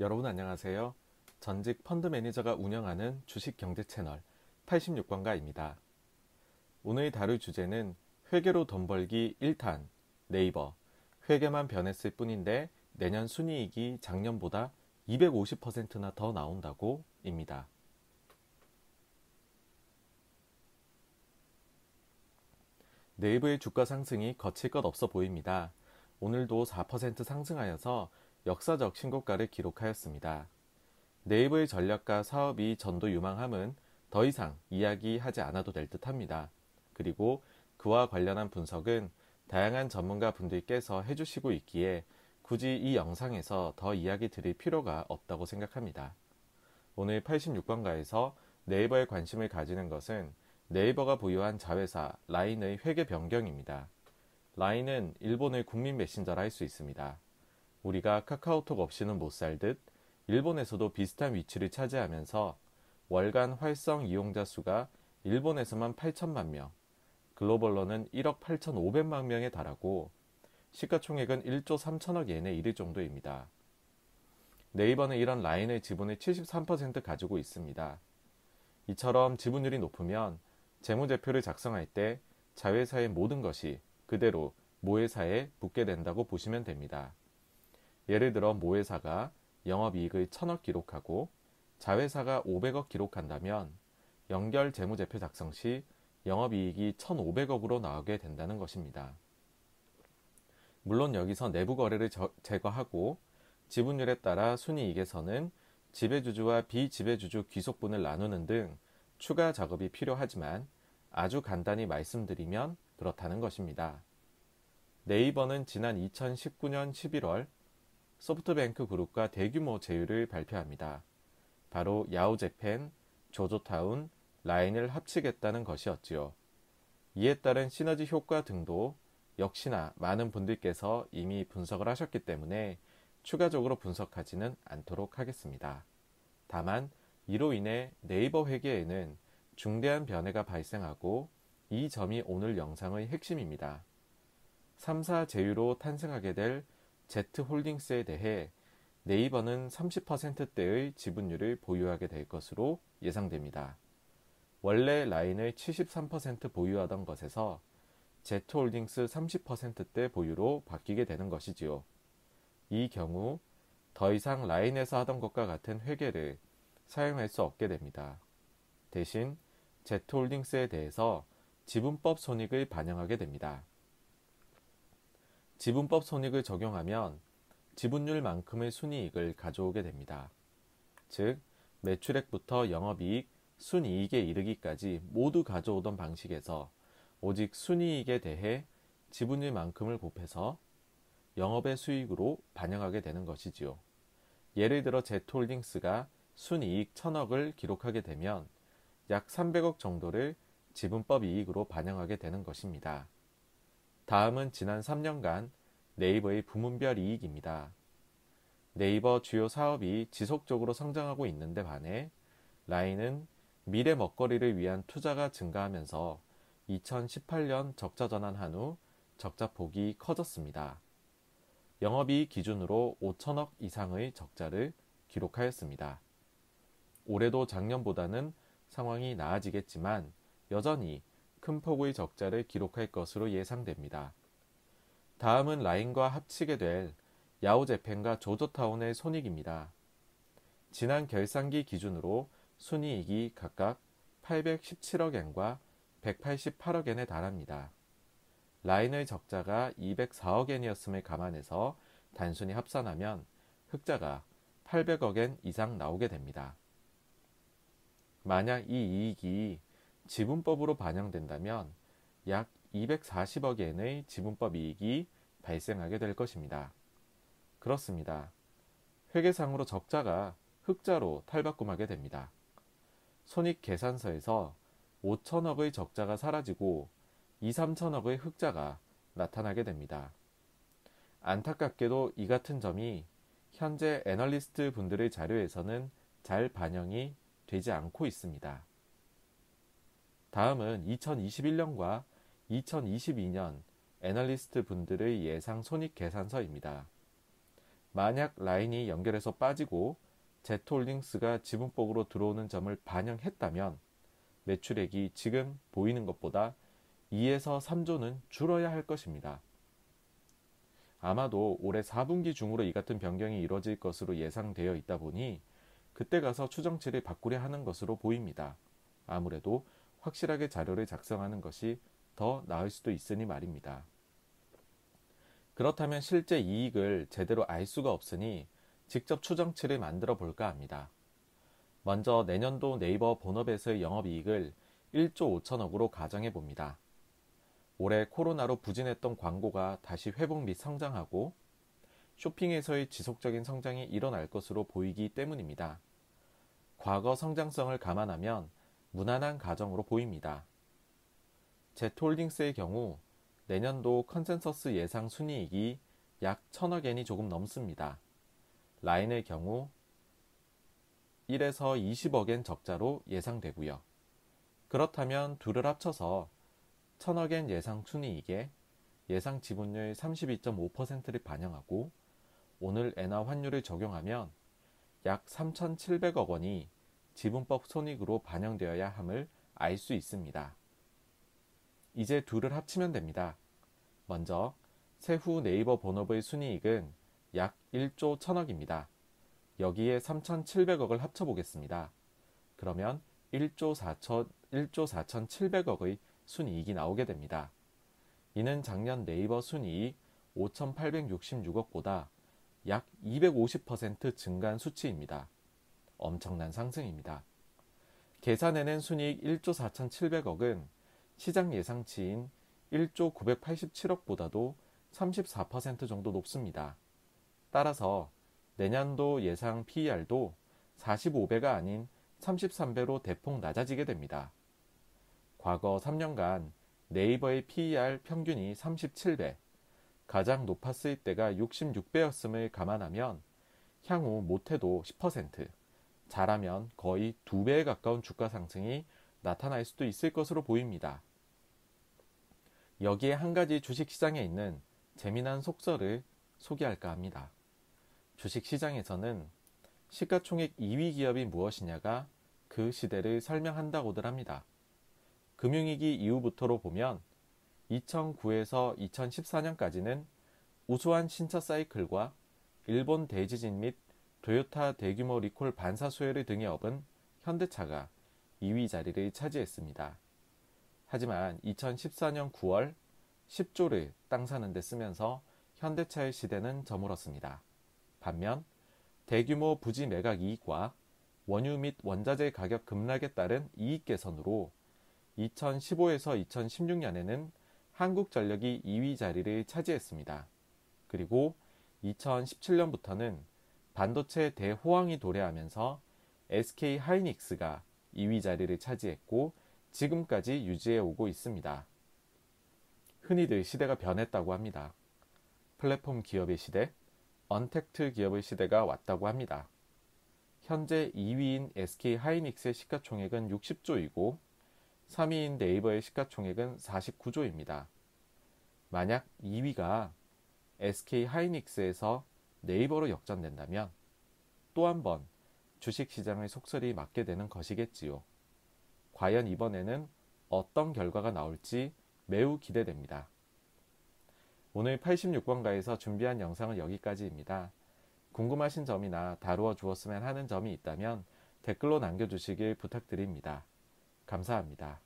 여러분 안녕하세요. 전직 펀드 매니저가 운영하는 주식 경제 채널 86번가입니다. 오늘 다룰 주제는 회계로 돈 벌기 1탄 네이버 회계만 변했을 뿐인데 내년 순이익이 작년보다 250%나 더 나온다고 입니다. 네이버의 주가 상승이 거칠 것 없어 보입니다. 오늘도 4% 상승하여서 역사적 신고가를 기록하였습니다. 네이버의 전략과 사업이 전도 유망함은 더 이상 이야기하지 않아도 될 듯합니다. 그리고 그와 관련한 분석은 다양한 전문가 분들께서 해주시고 있기에 굳이 이 영상에서 더 이야기 드릴 필요가 없다고 생각합니다. 오늘 86번가에서 네이버에 관심을 가지는 것은 네이버가 보유한 자회사 라인의 회계 변경입니다. 라인은 일본의 국민 메신저라 할 수 있습니다. 우리가 카카오톡 없이는 못 살듯 일본에서도 비슷한 위치를 차지하면서 월간 활성 이용자 수가 일본에서만 8천만 명, 글로벌로는 1억 8천5백만 명에 달하고 시가총액은 1조 3천억 엔에 이를 정도입니다. 네이버는 이런 라인의 지분을 73% 가지고 있습니다. 이처럼 지분율이 높으면 재무제표를 작성할 때 자회사의 모든 것이 그대로 모회사에 붙게 된다고 보시면 됩니다. 예를 들어 모회사가 영업이익을 1000억 기록하고 자회사가 500억 기록한다면 연결 재무제표 작성 시 영업이익이 1,500억으로 나오게 된다는 것입니다. 물론 여기서 내부 거래를 제거하고 지분율에 따라 순이익에서는 지배주주와 비지배주주 귀속분을 나누는 등 추가 작업이 필요하지만 아주 간단히 말씀드리면 그렇다는 것입니다. 네이버는 지난 2019년 11월 소프트뱅크 그룹과 대규모 제휴를 발표합니다. 바로 야오제펜, 조조타운, 라인을 합치겠다는 것이었지요. 이에 따른 시너지 효과 등도 역시나 많은 분들께서 이미 분석을 하셨기 때문에 추가적으로 분석하지는 않도록 하겠습니다. 다만 이로 인해 네이버 회계에는 중대한 변화가 발생하고 이 점이 오늘 영상의 핵심입니다. 3사 제휴로 탄생하게 될 Z홀딩스에 대해 네이버는 30%대의 지분율을 보유하게 될 것으로 예상됩니다. 원래 라인을 73% 보유하던 것에서 Z홀딩스 30%대 보유로 바뀌게 되는 것이지요. 이 경우 더 이상 라인에서 하던 것과 같은 회계를 사용할 수 없게 됩니다. 대신 Z홀딩스에 대해서 지분법 손익을 반영하게 됩니다. 지분법 손익을 적용하면 지분율만큼의 순이익을 가져오게 됩니다. 즉, 매출액부터 영업이익, 순이익에 이르기까지 모두 가져오던 방식에서 오직 순이익에 대해 지분율만큼을 곱해서 영업의 수익으로 반영하게 되는 것이지요. 예를 들어 제트홀딩스가 순이익 1000억을 기록하게 되면 약 300억 정도를 지분법 이익으로 반영하게 되는 것입니다. 다음은 지난 3년간 네이버의 부문별 이익입니다. 네이버 주요 사업이 지속적으로 성장하고 있는데 반해 라인은 미래 먹거리를 위한 투자가 증가하면서 2018년 적자 전환한 후 적자 폭이 커졌습니다. 영업이익 기준으로 5천억 이상의 적자를 기록하였습니다. 올해도 작년보다는 상황이 나아지겠지만 여전히 큰 폭의 적자를 기록할 것으로 예상됩니다. 다음은 라인과 합치게 될 야오제펜과 조조타운의 손익입니다. 지난 결산기 기준으로 순이익이 각각 817억 엔과 188억 엔에 달합니다. 라인의 적자가 204억 엔이었음을 감안해서 단순히 합산하면 흑자가 800억 엔 이상 나오게 됩니다. 만약 이 이익이 지분법으로 반영된다면 약 240억 엔의 지분법 이익이 발생하게 될 것입니다. 그렇습니다. 회계상으로 적자가 흑자로 탈바꿈하게 됩니다. 손익 계산서에서 5천억의 적자가 사라지고 2, 3천억의 흑자가 나타나게 됩니다. 안타깝게도 이 같은 점이 현재 애널리스트 분들의 자료에서는 잘 반영이 되지 않고 있습니다. 다음은 2021년과 2022년 애널리스트 분들의 예상 손익 계산서입니다. 만약 라인이 연결해서 빠지고 제트홀딩스가 지분법으로 들어오는 점을 반영했다면 매출액이 지금 보이는 것보다 2에서 3조는 줄어야 할 것입니다. 아마도 올해 4분기 중으로 이 같은 변경이 이뤄질 것으로 예상되어 있다 보니 그때 가서 추정치를 바꾸려 하는 것으로 보입니다. 아무래도 확실하게 자료를 작성하는 것이 더 나을 수도 있으니 말입니다. 그렇다면 실제 이익을 제대로 알 수가 없으니 직접 추정치를 만들어 볼까 합니다. 먼저 내년도 네이버 본업에서의 영업이익을 1조 5천억으로 가정해 봅니다. 올해 코로나로 부진했던 광고가 다시 회복 및 성장하고 쇼핑에서의 지속적인 성장이 일어날 것으로 보이기 때문입니다. 과거 성장성을 감안하면 무난한 가정으로 보입니다. 제트홀딩스의 경우 내년도 컨센서스 예상 순이익이 약 천억 엔이 조금 넘습니다. 라인의 경우 1에서 20억 엔 적자로 예상되고요. 그렇다면 둘을 합쳐서 천억 엔 예상 순이익에 예상 지분율 32.5%를 반영하고 오늘 엔화 환율을 적용하면 약 3,700억 원이 지분법 손익으로 반영되어야 함을 알 수 있습니다. 이제 둘을 합치면 됩니다. 먼저 세후 네이버 본업의 순이익은 약 1조 1000억입니다. 여기에 3,700억을 합쳐보겠습니다. 그러면 1조 4천, 1조 4,700억의 순이익이 나오게 됩니다. 이는 작년 네이버 순이익 5,866억보다 약 250% 증가한 수치입니다. 엄청난 상승입니다. 계산해낸 순이익 1조 4,700억은 시장 예상치인 1조 987억보다도 34% 정도 높습니다. 따라서 내년도 예상 PER도 45배가 아닌 33배로 대폭 낮아지게 됩니다. 과거 3년간 네이버의 PER 평균이 37배, 가장 높았을 때가 66배였음을 감안하면 향후 못해도 10%, 잘하면 거의 2배에 가까운 주가 상승이 나타날 수도 있을 것으로 보입니다. 여기에 한 가지 주식시장에 있는 재미난 속설을 소개할까 합니다. 주식시장에서는 시가총액 2위 기업이 무엇이냐가 그 시대를 설명한다고들 합니다. 금융위기 이후부터로 보면 2009에서 2014년까지는 우수한 신차 사이클과 일본 대지진 및 도요타 대규모 리콜 반사 수혜를 등에 업은 현대차가 2위 자리를 차지했습니다. 하지만 2014년 9월 10조를 땅 사는 데 쓰면서 현대차의 시대는 저물었습니다. 반면 대규모 부지 매각 이익과 원유 및 원자재 가격 급락에 따른 이익 개선으로 2015에서 2016년에는 한국전력이 2위 자리를 차지했습니다. 그리고 2017년부터는 반도체 대호황이 도래하면서 SK 하이닉스가 2위 자리를 차지했고 지금까지 유지해 오고 있습니다. 흔히들 시대가 변했다고 합니다. 플랫폼 기업의 시대, 언택트 기업의 시대가 왔다고 합니다. 현재 2위인 SK 하이닉스의 시가총액은 60조이고 3위인 네이버의 시가총액은 49조입니다. 만약 2위가 SK 하이닉스에서 네이버로 역전된다면 또 한 번 주식시장의 속설이 맞게 되는 것이겠지요. 과연 이번에는 어떤 결과가 나올지 매우 기대됩니다. 오늘 86번가에서 준비한 영상은 여기까지입니다. 궁금하신 점이나 다루어 주었으면 하는 점이 있다면 댓글로 남겨주시길 부탁드립니다. 감사합니다.